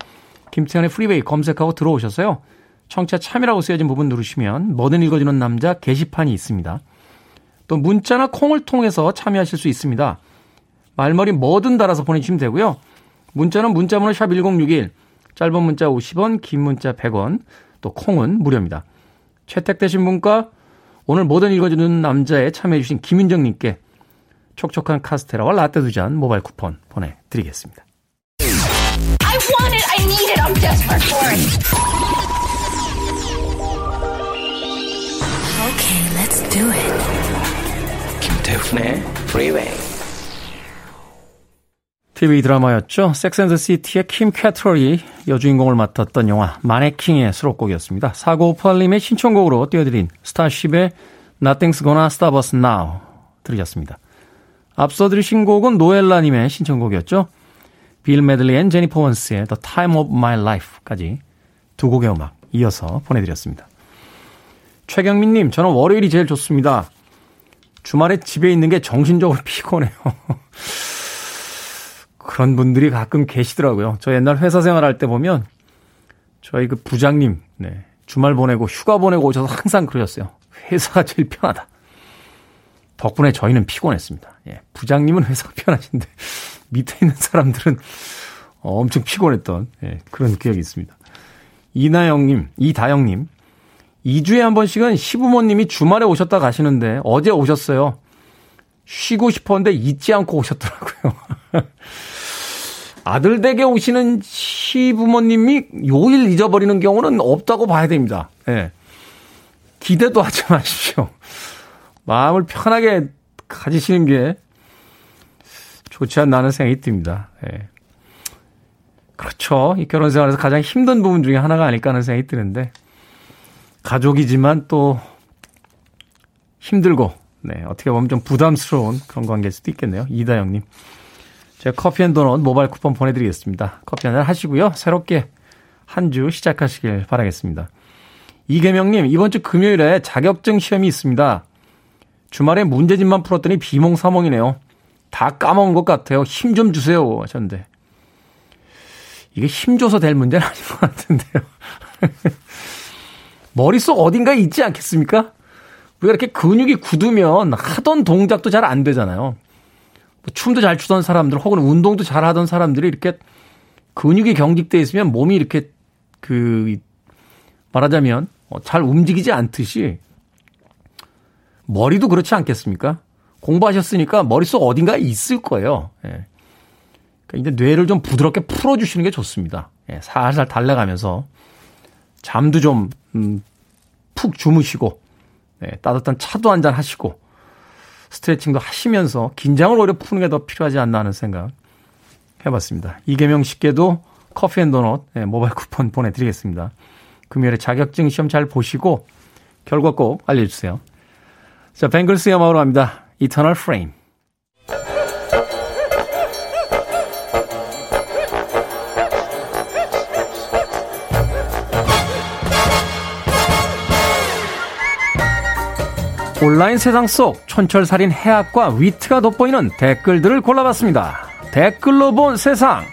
김태훈의 프리웨이 검색하고 들어오셔서요. 청취자 참여라고 쓰여진 부분 누르시면 뭐든 읽어주는 남자 게시판이 있습니다. 또 문자나 콩을 통해서 참여하실 수 있습니다. 말머리 뭐든 달아서 보내주시면 되고요. 문자는 문자번호 샵 1061, 짧은 문자 50원, 긴 문자 100원, 또 콩은 무료입니다. 채택되신 분과 오늘 뭐든 읽어주는 남자에 참여해주신 김윤정님께 촉촉한 카스테라와 라떼 두 잔 모바일 쿠폰 보내드리겠습니다. Okay, let's do it. 김태훈의 Freeway. TV 드라마였죠. 섹스앤더시티의 킴 캐트럴이 여주인공을 맡았던 영화 마네킹의 수록곡이었습니다. 4958님의 신청곡으로 띄워드린 스타쉽의 Nothing's Gonna Stop Us Now 들으셨습니다. 앞서 들으신 곡은 노엘라님의 신청곡이었죠. 빌 메들리 앤 제니퍼 원스의 The Time of My Life까지 두 곡의 음악 이어서 보내드렸습니다. 최경민님, 저는 월요일이 제일 좋습니다. 주말에 집에 있는 게 정신적으로 피곤해요. 그런 분들이 가끔 계시더라고요. 저 옛날 회사 생활할 때 보면 저희 그 부장님, 네, 주말 보내고 휴가 보내고 오셔서 항상 그러셨어요. 회사가 제일 편하다. 덕분에 저희는 피곤했습니다. 예, 부장님은 회사가 편하신데 밑에 있는 사람들은 엄청 피곤했던 예, 그런 기억이 있습니다. 이나영님, 이다영님, 2주에 한 번씩은 시부모님이 주말에 오셨다 가시는데 어제 오셨어요. 쉬고 싶었는데 잊지 않고 오셨더라고요. 아들 댁에 오시는 시부모님이 요일 잊어버리는 경우는 없다고 봐야 됩니다. 예. 기대도 하지 마십시오. 마음을 편하게 가지시는 게 좋지 않나는 생각이 듭니다. 예. 그렇죠. 이 결혼 생활에서 가장 힘든 부분 중에 하나가 아닐까 하는 생각이 드는데, 가족이지만 또 힘들고, 네, 어떻게 보면 좀 부담스러운 그런 관계일 수도 있겠네요. 이다영님. 제가 커피 and 도넛 모바일 쿠폰 보내드리겠습니다. 커피 한잔 하시고요. 새롭게 한 주 시작하시길 바라겠습니다. 이계명님, 이번 주 금요일에 자격증 시험이 있습니다. 주말에 문제집만 풀었더니 비몽사몽이네요. 다 까먹은 것 같아요. 힘 좀 주세요. 하셨는데. 이게 힘 줘서 될 문제는 아닌 것 같은데요. 머릿속 어딘가에 있지 않겠습니까? 우리가 이렇게 근육이 굳으면 하던 동작도 잘 안 되잖아요. 뭐 춤도 잘 추던 사람들 혹은 운동도 잘 하던 사람들이 이렇게 근육이 경직돼 있으면 몸이 이렇게 그 말하자면 어, 잘 움직이지 않듯이 머리도 그렇지 않겠습니까? 공부하셨으니까 머릿속 어딘가에 있을 거예요. 예. 그러니까 이제 뇌를 좀 부드럽게 풀어주시는 게 좋습니다. 예, 살살 달래가면서 잠도 좀, 음, 푹 주무시고, 예, 따뜻한 차도 한 잔 하시고, 스트레칭도 하시면서 긴장을 오히려 푸는 게 더 필요하지 않나 하는 생각 해봤습니다. 이계명 씨께도 커피 and 도넛 네, 모바일 쿠폰 보내드리겠습니다. 금요일에 자격증 시험 잘 보시고 결과 꼭 알려주세요. 자, Bangles의 음악으로 합니다. Eternal Flame. 온라인 세상 속 촌철살인 해학과 위트가 돋보이는 댓글들을 골라봤습니다. 댓글로 본 세상.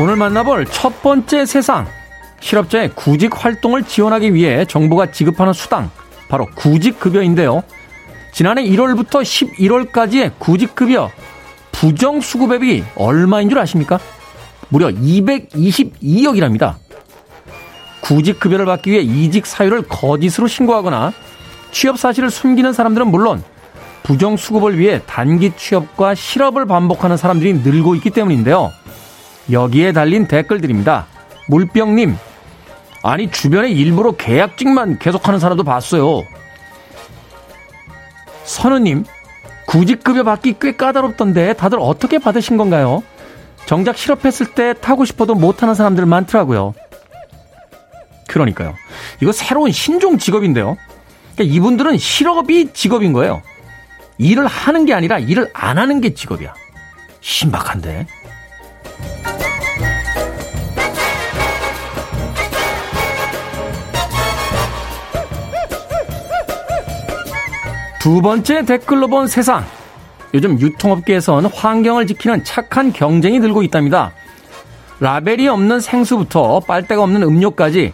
오늘 만나볼 첫 번째 세상. 실업자의 구직 활동을 지원하기 위해 정부가 지급하는 수당, 바로 구직급여인데요. 지난해 1월부터 11월까지의 구직급여 부정수급액이 얼마인 줄 아십니까? 무려 222억이랍니다. 구직급여를 받기 위해 이직 사유를 거짓으로 신고하거나 취업 사실을 숨기는 사람들은 물론 부정수급을 위해 단기 취업과 실업을 반복하는 사람들이 늘고 있기 때문인데요. 여기에 달린 댓글들입니다. 물병님, 아니 주변에 일부러 계약직만 계속하는 사람도 봤어요. 선우님, 구직급여 받기 꽤 까다롭던데 다들 어떻게 받으신 건가요? 정작 실업했을 때 타고 싶어도 못하는 사람들 많더라고요. 그러니까요. 이거 새로운 신종 직업인데요. 그러니까 이분들은 실업이 직업인 거예요. 일을 하는 게 아니라 일을 안 하는 게 직업이야. 신박한데. 두 번째 댓글로 본 세상. 요즘 유통업계에선 환경을 지키는 착한 경쟁이 늘고 있답니다. 라벨이 없는 생수부터 빨대가 없는 음료까지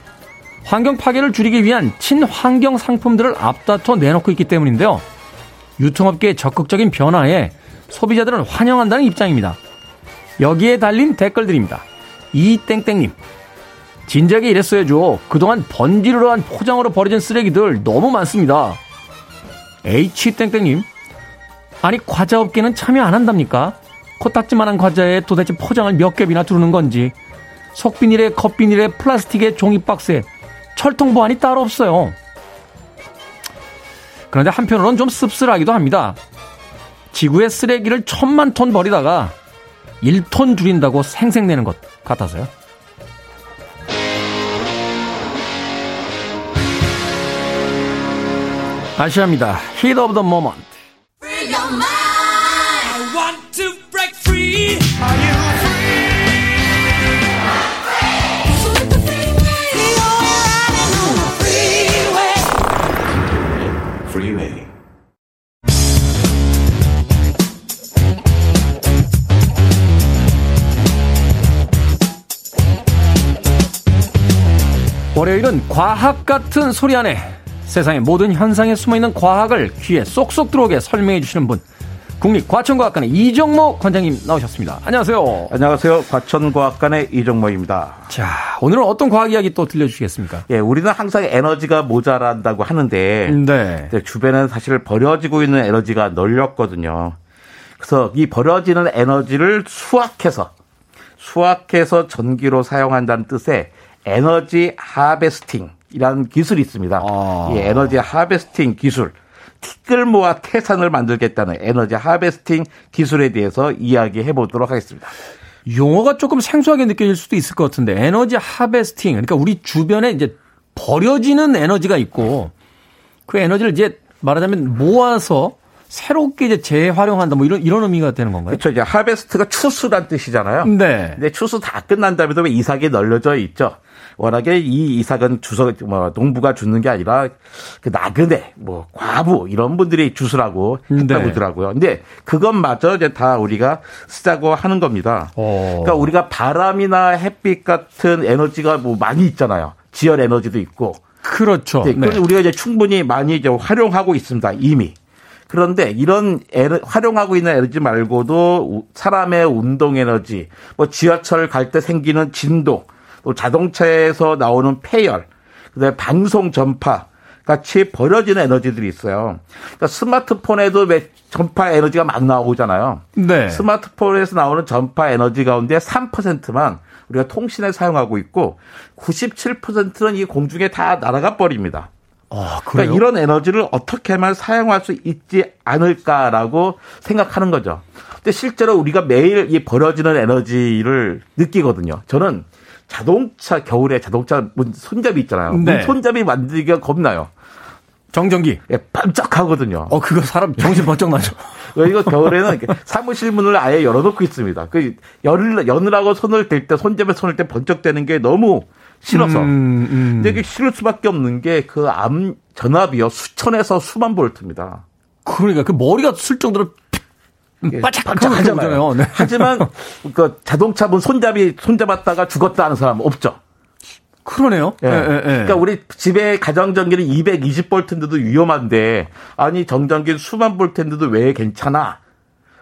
환경 파괴를 줄이기 위한 친환경 상품들을 앞다퉈 내놓고 있기 때문인데요. 유통업계의 적극적인 변화에 소비자들은 환영한다는 입장입니다. 여기에 달린 댓글들입니다. 이땡땡님. 진작에 이랬어야죠. 그동안 번지르르한 포장으로 버려진 쓰레기들 너무 많습니다. H땡땡님. 아니, 과자 업계는 참여 안 한답니까? 코딱지만한 과자에 도대체 포장을 몇 겹이나 두르는 건지. 속비닐에 컵비닐에 플라스틱에 종이박스에 철통 보안이 따로 없어요. 그런데 한편으로는 좀 씁쓸하기도 합니다. 지구의 쓰레기를 천만 톤 버리다가 1톤 줄인다고 생색내는 것 같아서요. 아시아입니다. Heat of the moment. 월요일은 과학 같은 소리 안에 세상의 모든 현상에 숨어있는 과학을 귀에 쏙쏙 들어오게 설명해 주시는 분 국립과천과학관의 이정모 관장님 나오셨습니다. 안녕하세요. 안녕하세요. 과천과학관의 이정모입니다. 자, 오늘은 어떤 과학 이야기 또 들려주시겠습니까? 예, 우리는 항상 에너지가 모자란다고 하는데 네. 주변에는 사실 버려지고 있는 에너지가 널렸거든요. 그래서 이 버려지는 에너지를 수확해서 수확해서 전기로 사용한다는 뜻의 에너지 하베스팅 이라는 기술이 있습니다. 아. 이 에너지 하베스팅 기술. 티끌 모아 태산을 만들겠다는 에너지 하베스팅 기술에 대해서 이야기해 보도록 하겠습니다. 용어가 조금 생소하게 느껴질 수도 있을 것 같은데 에너지 하베스팅 그러니까 우리 주변에 이제 버려지는 에너지가 있고 그 에너지를 이제 말하자면 모아서 새롭게 이제 재활용한다 뭐 이런 이런 의미가 되는 건가요? 그렇죠. 이제 하베스트가 추수란 뜻이잖아요. 네. 근데 추수 다 끝난 다음에도 왜 이삭이 널려져 있죠. 워낙에 이 이삭은 주서 뭐 농부가 주는 게 아니라 그 나그네, 뭐 과부 이런 분들이 주스라고 했다고 네. 그러더라고요. 근데 그것마저 이제 다 우리가 쓰자고 하는 겁니다. 어. 그러니까 우리가 바람이나 햇빛 같은 에너지가 뭐 많이 있잖아요. 지열 에너지도 있고. 그렇죠. 네, 네. 우리가 이제 충분히 많이 이제 활용하고 있습니다. 이미. 그런데 이런 에너, 활용하고 있는 에너지 말고도 우- 사람의 운동 에너지, 뭐 지하철 갈 때 생기는 진동, 또 자동차에서 나오는 폐열, 그다음에 방송 전파 같이 버려지는 에너지들이 있어요. 그러니까 스마트폰에도 왜 전파 에너지가 막 나오잖아요. 네. 스마트폰에서 나오는 전파 에너지 가운데 3%만 우리가 통신에 사용하고 있고 97%는 이 공중에 다 날아가 버립니다. 아, 그러니까 이런 에너지를 어떻게 하면 사용할 수 있지 않을까라고 생각하는 거죠. 근데 실제로 우리가 매일 이 버려지는 에너지를 느끼거든요. 저는 자동차 겨울에 자동차 문 손잡이 있잖아요. 네. 문 손잡이 만들기가 겁나요. 정전기. 예, 반짝하거든요. 어, 그거 사람 정신 번쩍 나죠. 이거 겨울에는 사무실 문을 아예 열어놓고 있습니다. 그 열을 여느라고 손을 댈 때 손잡이 손을 때 번쩍대는 게 너무 싫어서. 음, 음. 근데 이게 싫을 수밖에 없는 게 그 암 전압이요 수천에서 수만 볼트입니다. 그러니까 그 머리가 쓸 정도로 예, 반짝반짝하잖아요. 반짝하잖아요. 네. 하지만 그 자동차 문 손잡이 손잡았다가 죽었다 하는 사람 없죠. 그러네요. 예. 예, 예, 예. 그러니까 우리 집에 가정 전기는 220볼트인데도 위험한데 아니 정전기는 수만 볼트인데도 왜 괜찮아?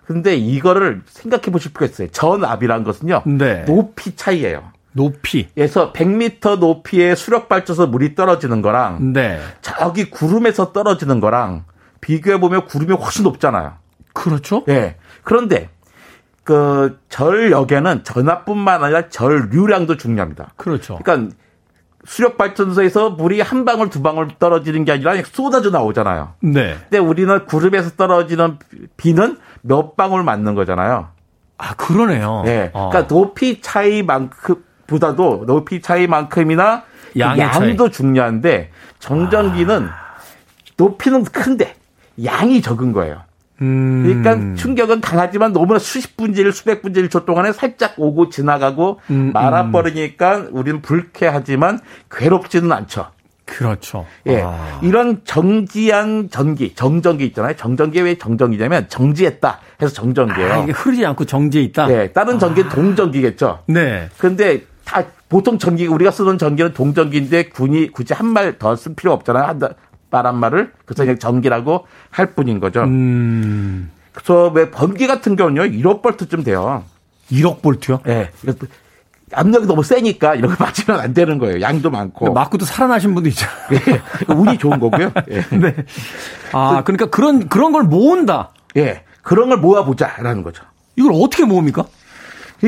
근데 이거를 생각해 보실 필요가 있어요. 전압이란 것은요. 네. 높이 차이예요. 높이. 그래서 100m 높이에 수력 발전소 물이 떨어지는 거랑 네. 저기 구름에서 떨어지는 거랑 비교해 보면 구름이 훨씬 높잖아요. 그렇죠. 예. 그런데 그 전력에는 전압뿐만 아니라 전류량도 중요합니다. 그렇죠. 그러니까 수력 발전소에서 물이 한 방울 두 방울 떨어지는 게 아니라 쏟아져 나오잖아요. 네. 근데 우리는 구름에서 떨어지는 비는 몇 방울 맞는 거잖아요. 아, 그러네요. 예. 어. 그러니까 높이 차이만큼 보다도 높이 차이만큼이나 양도 중요한데 정전기는 높이는 큰데 양이 적은 거예요. 음. 그러니까 충격은 강하지만 너무나 수십 분질, 수백 분질 초 동안에 살짝 오고 지나가고 음, 말아버리니까 우리는 불쾌하지만 괴롭지는 않죠. 그렇죠. 예. 아. 이런 정지한 전기, 정전기 있잖아요. 정전기 왜 정전기냐면 정지했다 해서 정전기예요. 아, 이게 흐르지 않고 정지해 있다. 예. 다른 전기는 동전기겠죠. 네. 근데 다 보통 전기 우리가 쓰는 전기는 동전기인데 군이 굳이 한 말 더 쓸 필요 없잖아요. 한 말한 말을 그래서 그냥 전기라고 할 뿐인 거죠. 음. 그래서 왜 번개 같은 경우는요 1억 볼트쯤 돼요. 1억 볼트요? 예. 이거 압력이 너무 세니까 이런 거 맞으면 안 되는 거예요. 양도 많고. 맞고도 살아나신 분도 있잖아요. 예. 운이 좋은 거고요. 예. 네. 아, 그러니까 그런 그런 걸 모은다. 예. 그런 걸 모아보자라는 거죠. 이걸 어떻게 모읍니까?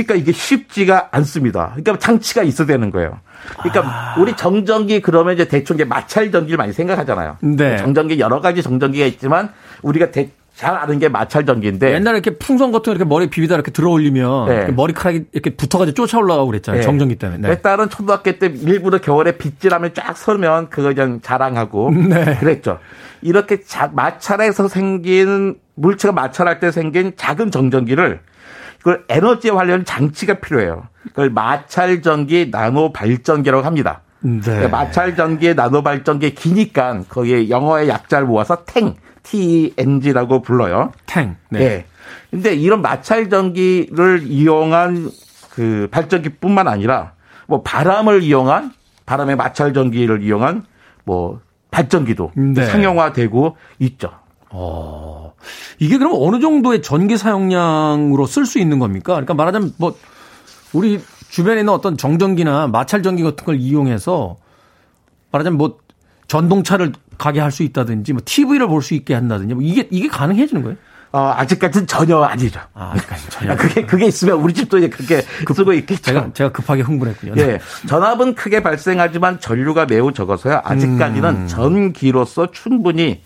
그러니까 이게 쉽지가 않습니다. 그러니까 장치가 있어야 되는 거예요. 그러니까 우리 정전기 그러면 이제 대충 이제 마찰 전기를 많이 생각하잖아요. 네. 정전기 여러 가지 정전기가 있지만 우리가 대- 잘 아는 게 마찰 전기인데 옛날에 이렇게 풍선 같은 거 이렇게 머리 비비다 이렇게 들어 올리면 네. 이렇게 머리카락이 이렇게 붙어가지고 쫓아 올라가고 그랬잖아요. 네. 정전기 때문에. 내 네. 딸은 초등학교 때 일부러 겨울에 빗질하면 쫙 서면 그거 그냥 자랑하고 네. 그랬죠. 이렇게 자- 마찰에서 생긴 물체가 마찰할 때 생긴 작은 정전기를 그걸 에너지에 관련 장치가 필요해요. 그걸 마찰 전기 나노 발전기라고 합니다. 네. 그러니까 마찰 전기의 나노 발전기 기니까 거기에 영어의 약자를 모아서 탱 TNG라고 불러요. 탱. 네. 예. 근데 이런 마찰 전기를 이용한 그 발전기뿐만 아니라 뭐 바람을 이용한 바람의 마찰 전기를 이용한 뭐 발전기도 네. 상용화되고 있죠. 어. 이게 그럼 어느 정도의 전기 사용량으로 쓸 수 있는 겁니까? 그러니까 말하자면 뭐 우리 주변에 있는 어떤 정전기나 마찰 전기 같은 걸 이용해서 말하자면 뭐 전동차를 가게 할 수 있다든지 뭐 TV를 볼 수 있게 한다든지 뭐 이게 이게 가능해지는 거예요? 어, 아직까지는 전혀 아니죠. 아, 아직까지 전혀. 그게 그게 있으면 우리 집도 이제 그렇게 쓰고 있겠죠. 제가 제가 급하게 흥분했군요. 예. 전압은 크게 발생하지만 전류가 매우 적어서요. 아직까지는 음. 전기로서 충분히 그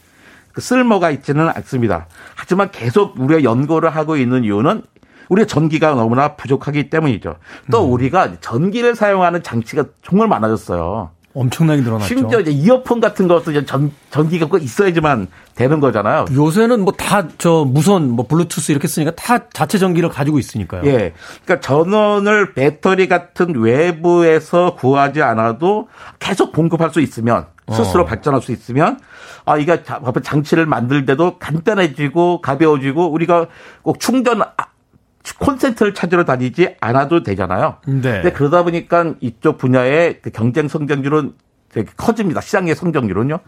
쓸모가 있지는 않습니다. 하지만 계속 우리가 연구를 하고 있는 이유는 우리가 전기가 너무나 부족하기 때문이죠. 또 음. 우리가 전기를 사용하는 장치가 정말 많아졌어요. 엄청나게 늘어났죠. 심지어 이제 이어폰 같은 것도 이제 전, 전기가 꼭 있어야지만 되는 거잖아요. 요새는 뭐 다 저 무선 뭐 블루투스 이렇게 쓰니까 다 자체 전기를 가지고 있으니까요. 예. 그러니까 전원을 배터리 같은 외부에서 구하지 않아도 계속 공급할 수 있으면 스스로 어. 발전할 수 있으면 아 이게 자- 장치를 만들 때도 간단해지고 가벼워지고 우리가 꼭 충전 아, 콘센트를 찾으러 다니지 않아도 되잖아요. 네. 근데 그러다 보니까 이쪽 분야의 그 경쟁 성장률은 되게 커집니다. 시장의 성장률은요.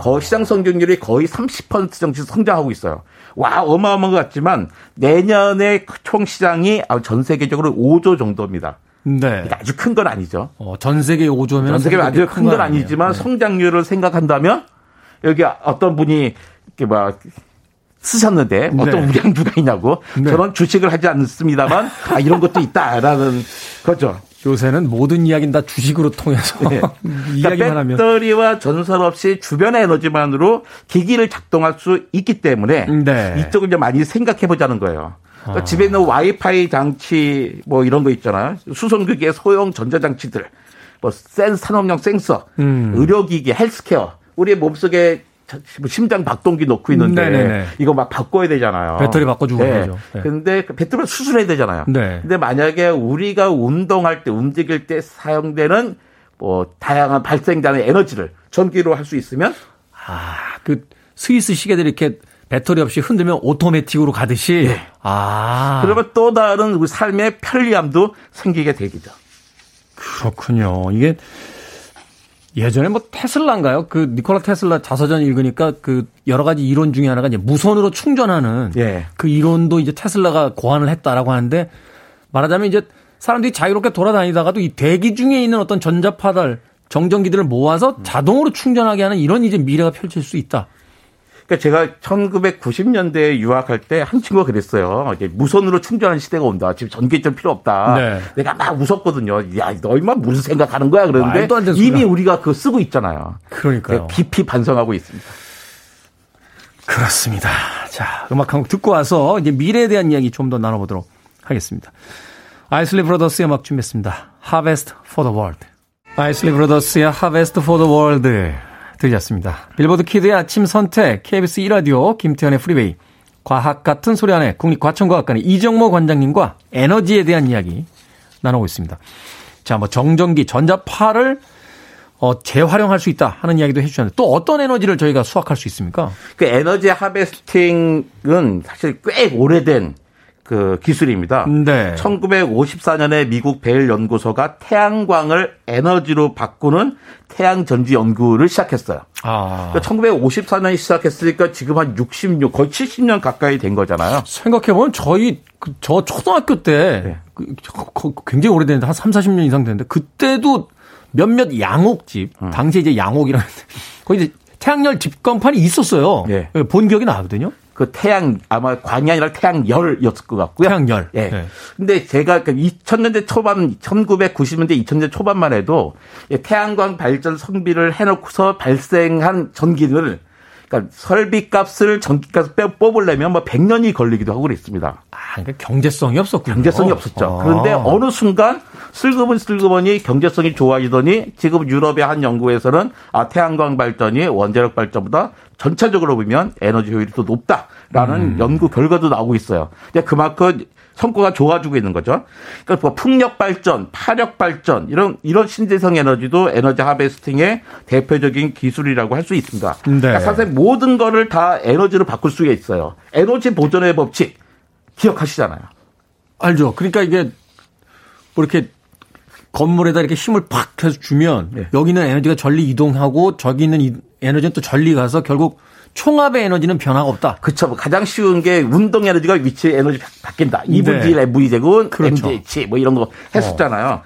거의 시장 성장률이 거의 30% 정도 성장하고 있어요. 와, 어마어마한 것 같지만 내년에 총 시장이 전 세계적으로 5조 정도입니다. 네. 그러니까 아주 큰 건 아니죠. 어, 전 세계 5조면 전 세계로 아주 큰 건 아니지만 성장률을 생각한다면 여기 어떤 분이 이렇게 막 쓰셨는데 어떤 우량주가 있냐고 네. 저는 주식을 하지 않습니다만 아 이런 것도 있다라는 거죠. 요새는 모든 이야기는 다 주식으로 통해서 네. 이야기만 그러니까 하면 배터리와 전선 없이 주변의 에너지만으로 기기를 작동할 수 있기 때문에 네. 이쪽을 이제 많이 생각해 보자는 거예요. 그러니까 집에 있는 와이파이 장치 뭐 이런 거 있잖아요. 수송기기의 소형 전자장치들, 뭐 센 산업용 센서, 음. 의료기기, 헬스케어, 우리 몸속에 자- 뭐 심장 박동기 넣고 있는데 네네네. 이거 막 바꿔야 되잖아요. 배터리 바꿔주고 네. 그러죠. 네. 근데 그 배터리를 수술해야 되잖아요. 네. 근데 만약에 우리가 운동할 때 움직일 때 사용되는 뭐 다양한 발생되는 에너지를 전기로 할 수 있으면 아, 그 스위스 시계들이 이렇게 배터리 없이 흔들면 오토매틱으로 가듯이 네. 아. 그러면 또 다른 우리 삶의 편리함도 생기게 되겠죠. 그렇군요. 이게 예전에 뭐 테슬라인가요? 그 니콜라 테슬라 자서전 읽으니까 그 여러 가지 이론 중에 하나가 이제 무선으로 충전하는 예. 그 이론도 이제 테슬라가 고안을 했다라고 하는데 말하자면 이제 사람들이 자유롭게 돌아다니다가도 이 대기 중에 있는 어떤 전자파들 정전기들을 모아서 자동으로 충전하게 하는 이런 이제 미래가 펼칠 수 있다. 그러니까 제가 1990년대에 유학할 때 한 친구가 그랬어요. 이제 무선으로 충전하는 시대가 온다. 지금 전기전 필요 없다. 네. 내가 막 웃었거든요. 야, 너 이만 무슨 생각하는 거야? 그러는데 이미. 우리가 그거 쓰고 있잖아요. 그러니까요. 깊이 반성하고 있습니다. 그렇습니다. 자, 음악 한 곡 듣고 와서 이제 미래에 대한 이야기 좀 더 나눠보도록 하겠습니다. Isley Brothers의 음악 준비했습니다. Harvest for the World. Isley Brothers의 Harvest for the World 들으셨습니다. 빌보드 키드의 아침 선택, KBS 1라디오, 김태현의 Freeway, 과학 같은 소리 안에 국립과천과학관의 이정모 관장님과 에너지에 대한 이야기 나누고 있습니다. 자, 뭐 정전기, 전자파를 어, 재활용할 수 있다 하는 이야기도 해주셨는데 또 어떤 에너지를 저희가 수확할 수 있습니까? 그 에너지 harvesting은 사실 꽤 오래된 그 기술입니다. 네. 1954년에 미국 베일 연구소가 태양광을 에너지로 바꾸는 태양 전지 연구를 시작했어요. 아. 그러니까 1954년에 시작했으니까 지금 한 66, 거의 70년 가까이 된 거잖아요. 생각해보면 저희 그 저 초등학교 때 네. 그, 저- 굉장히 오래됐는데 한 3, 40년 이상 됐는데 그때도 몇몇 양옥집 음. 당시에 이제 양옥이라는 거기 이제 태양열 집광판이 있었어요. 예. 본 기억이 나거든요. 그 태양 아마 광이 아니라 태양열이었을 것 같고요. 태양열. 예. 네. 근데 제가 그 2000년대 초반, 1990년대, 2000년대 초반만 해도 이 태양광 발전 성비를 해놓고서 발생한 전기를 그러니까 설비값을 전기값을 빼 뽑으려면 뭐 100년이 걸리기도 하고 그랬습니다. 아, 그러니까 경제성이 없었군요. 경제성이 없었죠. 아. 그런데 어느 순간 슬그머니 슬그머니 경제성이 좋아지더니 지금 유럽의 한 연구에서는 아, 태양광 발전이 원자력 발전보다 전체적으로 보면 에너지 효율이 더 높다라는 음. 연구 결과도 나오고 있어요. 근데 그만큼 성과가 좋아지고 있는 거죠. 그러니까 뭐 풍력 발전, 파력 발전 이런 이런 신재생 에너지도 에너지 하베스팅의 대표적인 기술이라고 할 수 있습니다. 네. 그러니까 사실 모든 거를 다 에너지로 바꿀 수가 있어요. 에너지 보존의 법칙 기억하시잖아요. 알죠. 그러니까 이게 뭐 이렇게 건물에다 이렇게 힘을 팍 해서 주면 네. 여기는 에너지가 전리 이동하고 저기 있는 이 에너지는 또 전리 가서 결국 총합의 에너지는 변화가 없다. 그쵸. 뭐 가장 쉬운 게 운동 에너지가 위치 에너지 바- 바뀐다. 2분의 네. 1 MV 제곱은 그렇죠. MGH 뭐 이런 거 했었잖아요.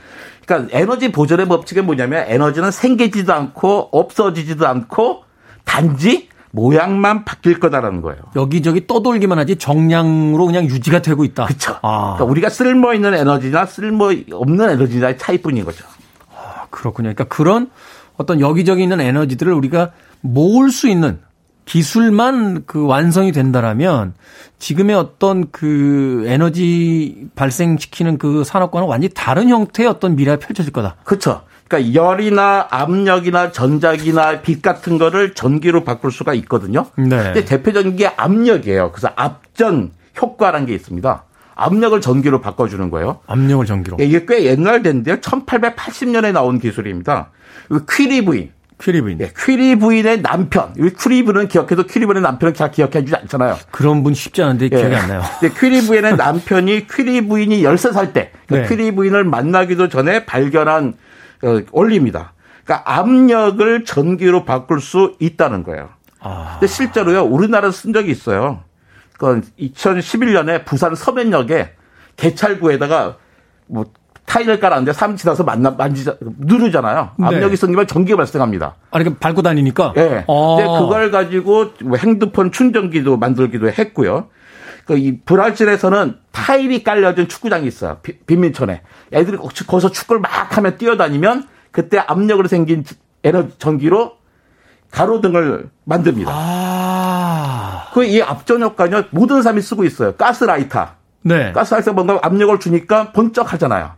그러니까 에너지 보존의 법칙은 뭐냐면 에너지는 생기지도 않고 없어지지도 않고 단지 모양만 바뀔 거다라는 거예요. 여기저기 떠돌기만 하지 정량으로 그냥 유지가 되고 있다. 그쵸. 아, 그러니까 우리가 쓸모 있는 에너지나 쓸모 없는 에너지나의 차이뿐인 거죠. 그렇군요. 그러니까 그런 어떤 여기저기 있는 에너지들을 우리가 모을 수 있는 기술만 그 완성이 된다라면 지금의 어떤 그 에너지 발생시키는 그 산업과는 완전히 다른 형태의 어떤 미래가 펼쳐질 거다. 그렇죠. 그러니까 열이나 압력이나 전자기나 빛 같은 거를 전기로 바꿀 수가 있거든요. 네. 근데 대표적인 게 압력이에요. 그래서 압전 효과라는 게 있습니다. 압력을 전기로 바꿔주는 거예요. 압력을 전기로. 이게 꽤 옛날 됐는데요. 1880년에 나온 기술입니다. 이 퀴리 부인. 퀴리 부인. 예, 퀴리 부인의 남편. 이 퀴리 부인은 기억해도 퀴리 부인의 남편은 잘 기억해 주지 않잖아요. 그런 분 쉽지 않은데 기억이 안 나요. 근데 퀴리 부인의 남편이 퀴리 부인이 13살 때 네. 퀴리 부인을 만나기도 전에 발견한 어, 원리입니다. 그러니까 압력을 전기로 바꿀 수 있다는 거예요. 아, 근데 실제로요, 우리나라 쓴 적이 있어요. 그 2011년에 부산 서면역에 개찰구에다가 뭐 타일을 깔았는데 사람 지나서 만나 만지자 누르잖아요. 네. 압력이 생기면 전기가 발생합니다. 아니, 그 밟고 다니니까? 예. 어. 근데 그걸 가지고 뭐 핸드폰 충전기도 만들기도 했고요. 그이 브라질에서는 타일이 깔려진 축구장이 있어요. 비- 빈민촌에. 애들이 거기서 축구를 막 하면 뛰어다니면 그때 압력으로 생긴 에너지 전기로 가로등을 만듭니다. 아. 그이 앞전 효과는 모든 사람이 쓰고 있어요. 가스라이터. 네. 가스라이터 뭔가 압력을 주니까 번쩍하잖아요.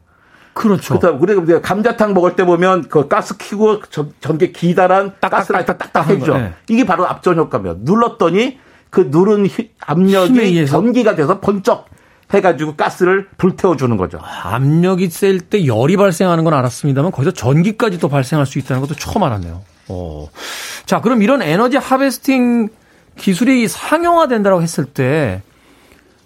그렇죠. 그렇다. 우리가 감자탕 먹을 때 보면 그 가스 키고 전- 전기 기다란 가스라이터 딱딱 해줘. 네. 이게 바로 앞전 효과입니다. 눌렀더니 그 누른 히- 힘에 압력이? 전기가 돼서 번쩍 해가지고 가스를 불태워 주는 거죠. 압력이 셀 때 열이 발생하는 건 알았습니다만 거기서 전기까지 또 발생할 수 있다는 것도 처음 알았네요. 어. 자, 그럼 이런 에너지 하베스팅 기술이 상용화된다고 했을 때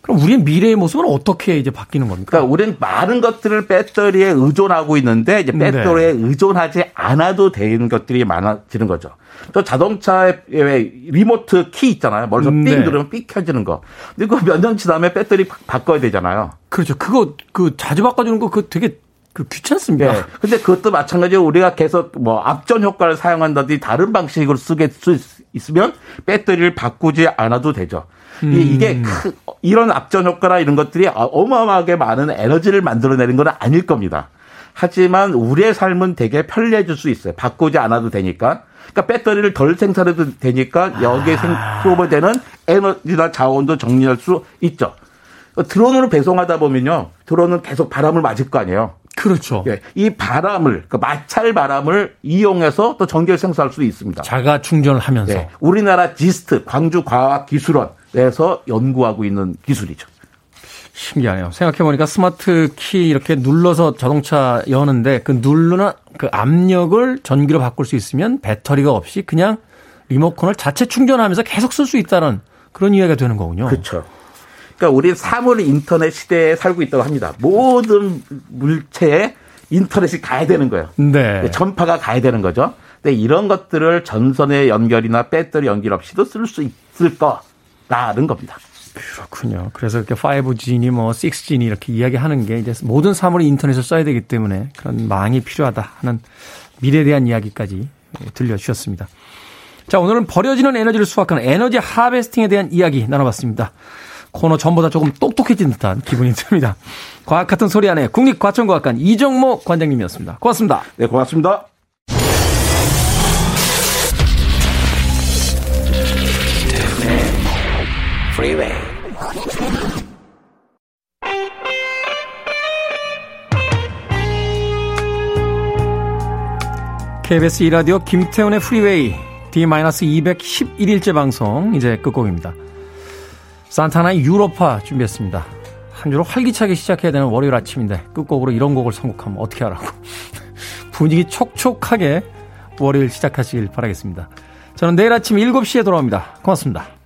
그럼 우리의 미래의 모습은 어떻게 이제 바뀌는 겁니까? 그러니까 우리는 많은 것들을 배터리에 의존하고 있는데 이제 네. 배터리에 의존하지 않아도 되는 것들이 많아지는 거죠. 또 자동차에 왜 리모트 키 있잖아요. 멀리서 삥 네. 누르면 삑 켜지는 거. 근데 그거 몇 년 지나면 배터리 바- 바꿔야 되잖아요. 그렇죠. 그거 그 자주 바꿔주는 거 그거 되게 그 귀찮습니다. 예. 근데 그것도 마찬가지로 우리가 계속 뭐 앞전 효과를 사용한다든지 다른 방식으로 쓰게 수 있으면 배터리를 바꾸지 않아도 되죠. 음. 이- 이게 크- 이런 앞전 효과나 이런 것들이 어마어마하게 많은 에너지를 만들어내는 건 아닐 겁니다. 하지만 우리의 삶은 되게 편리해질 수 있어요. 바꾸지 않아도 되니까. 그러니까 배터리를 덜 생산해도 되니까 여기에 생- 소모되는 에너지나 자원도 정리할 수 있죠. 드론으로 배송하다 보면요. 드론은 계속 바람을 맞을 거 아니에요. 그렇죠. 예, 이 바람을 그 마찰 바람을 이용해서 또 전기를 생산할 수 있습니다. 자가 충전을 하면서 예, 우리나라 지스트 광주과학기술원에서 연구하고 있는 기술이죠. 신기하네요. 생각해보니까 스마트 키 이렇게 눌러서 자동차 여는데 그 누르는 그 압력을 전기로 바꿀 수 있으면 배터리가 없이 그냥 리모컨을 자체 충전하면서 계속 쓸 수 있다는 그런 이해가 되는 거군요. 그렇죠. 그러니까 우리 사물 인터넷 시대에 살고 있다고 합니다. 모든 물체에 인터넷이 가야 되는 거예요. 네. 전파가 가야 되는 거죠. 근데 이런 것들을 전선의 연결이나 배터리 연결 없이도 쓸 수 있을 거라는 겁니다. 그렇군요. 그래서 이렇게 5G니 뭐 6G니 이렇게 이야기하는 게 이제 모든 사물이 인터넷을 써야 되기 때문에 그런 망이 필요하다 하는 미래에 대한 이야기까지 들려주셨습니다. 자, 오늘은 버려지는 에너지를 수확하는 에너지 하베스팅에 대한 이야기 나눠봤습니다. 코너 전보다 조금 똑똑해진 듯한 기분이 듭니다. 과학 같은 소리 안에 국립과천과학관 이정모 관장님이었습니다. 고맙습니다. 네, 고맙습니다. KBS 2라디오 김태훈의 프리웨이 D-211일째 방송 이제 끝곡입니다. 산타나의 유로파 준비했습니다. 한 주로 활기차게 시작해야 되는 월요일 아침인데 끝곡으로 이런 곡을 선곡하면 어떻게 하라고 분위기 촉촉하게 월요일 시작하시길 바라겠습니다. 저는 내일 아침 7시에 돌아옵니다. 고맙습니다.